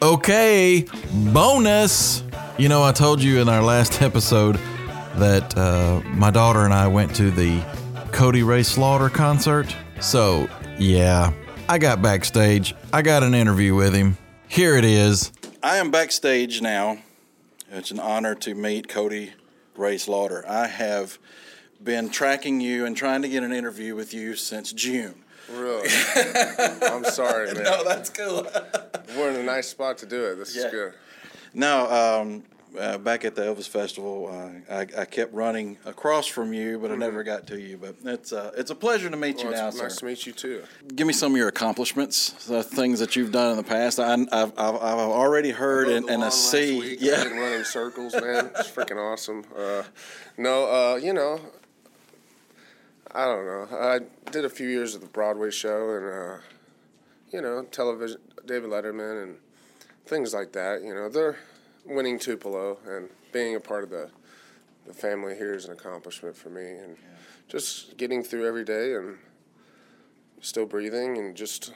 Okay, bonus. You know, I told you in our last episode that uh, my daughter and I went to the Cody Ray Slaughter concert. So, yeah, I got backstage. I got an interview with him. Here it is. I am backstage now. It's an honor to meet Cody Ray Slaughter. I have been tracking you and trying to get an interview with you since June. Really? I'm sorry, man. No, that's cool. We're in a nice spot to do it. This Yeah. is good. No, um, uh, back at the Elvis Festival, uh, I, I kept running across from you, but I never got to you. But it's uh, it's a pleasure to meet you Well, now, it's nice sir. to meet you too. Give me some of your accomplishments, the things that you've done in the past. I, I've, I've, I've already heard and, and I see. week, I Yeah, didn't run in circles, man. It's freaking awesome. Uh, no, uh, you know, I don't know. I did a few years of the Broadway show and, uh, you know, television, David Letterman and things like that. You know, they're winning Tupelo and being a part of the the family here is an accomplishment for me and just getting through every day and still breathing and just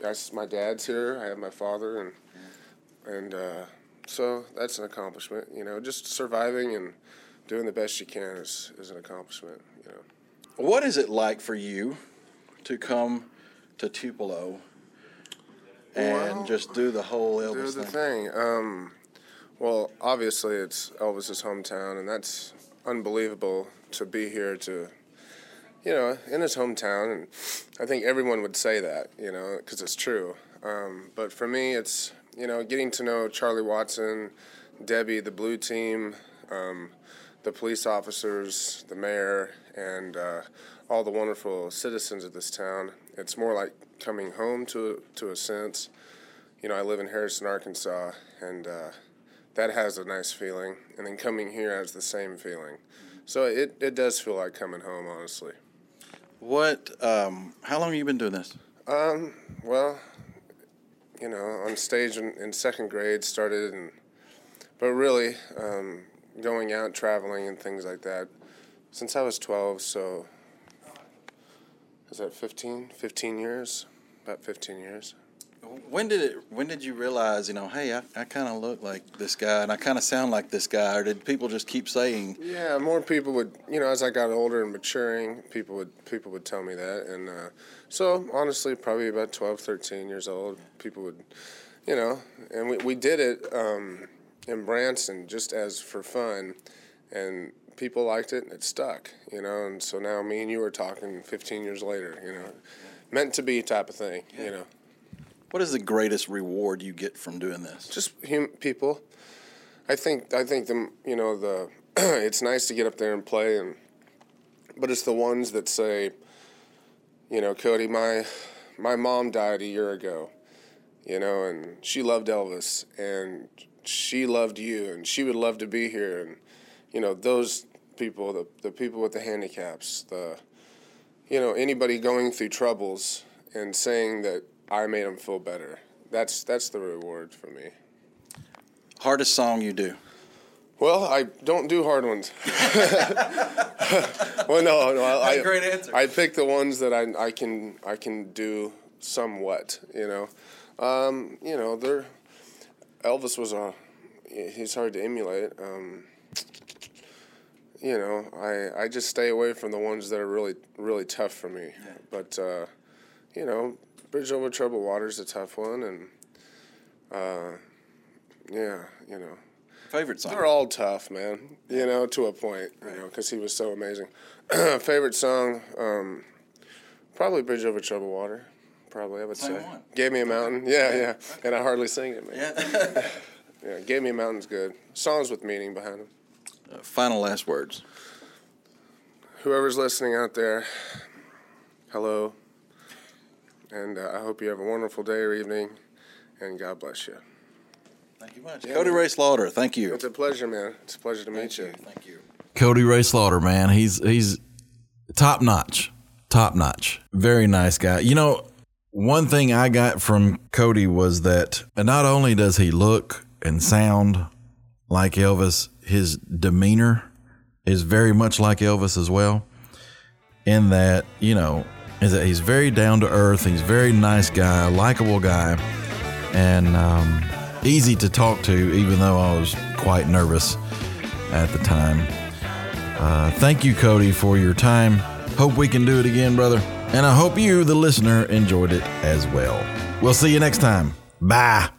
that's my dad's here i have my father and and uh, so that's an accomplishment you know just surviving and doing the best you can is, is an accomplishment you know What is it like for you to come to Tupelo and Well, just do the whole Elvis the thing? thing um, well obviously it's elvis's hometown and that's unbelievable to be here to you know in his hometown and i think everyone would say that you know because it's true um, but for me it's you know getting to know charlie watson debbie the blue team um, the police officers the mayor and uh, all the wonderful citizens of this town it's more like coming home to to a sense you know, I live in Harrison, Arkansas, and uh, that has a nice feeling. And then coming here has the same feeling. So it, it does feel like coming home, honestly. What? Um, how long have you been doing this? Um, well, you know, on stage in, in second grade started, and but really um, going out traveling and things like that since I was 12. So is that 15? 15 years? About 15 years. When did it? When did you realize? You know, hey, I, I kind of look like this guy, and I kind of sound like this guy, or did people just keep saying? Yeah, more people would, you know, as I got older and maturing, people would people would tell me that, and uh, so honestly, probably about 12, 13 years old, people would, you know, and we we did it um, in Branson just as for fun, and people liked it, and it stuck, you know, and so now me and you are talking 15 years later, you know, meant to be type of thing, you know. What is the greatest reward you get from doing this? just hum- people. I think I think the you know the it's nice to get up there and play and but it's the ones that say you know Cody my my mom died a year ago you know and she loved Elvis and she loved you and she would love to be here and you know those people the the people with the handicaps the you know anybody going through troubles and saying that I made them feel better that's that's the reward for me. Hardest song you do? Well, I don't do hard ones. well, no, no. I, I, great answer. I pick the ones that I, I can I can do somewhat. You know, um, you know, they're Elvis was a he's hard to emulate. Um, you know, I I just stay away from the ones that are really really tough for me. But uh, you know, Bridge Over Troubled Water is a tough one, and uh, yeah, you know. Favorite song? They're all tough, man. You know, to a point. You know, because he was so amazing. Favorite song, um, probably "Bridge Over Troubled Water." Probably, I would Same say. one. "Gave Me a Mountain." Yeah, yeah. And I hardly sing it, man. Yeah. Yeah, "Gave Me a Mountain's good. Songs with meaning behind them. Uh, Final last words. Whoever's listening out there, hello, and uh, I hope you have a wonderful day or evening, and God bless you. Thank you much. Yeah, Cody man. Ray Slaughter, thank you. It's a pleasure, man. It's a pleasure to meet you. Thank you. Cody Ray Slaughter, man. He's he's top notch. Top notch. Very nice guy. You know, one thing I got from Cody was that not only does he look and sound like Elvis, his demeanor is very much like Elvis as well. In that, you know, is that he's very down to earth. He's very nice guy, likable guy, and um, easy to talk to, even though I was quite nervous at the time. Uh, thank you, Cody, for your time. Hope we can do it again, brother. And I hope you, the listener, enjoyed it as well. We'll see you next time. Bye.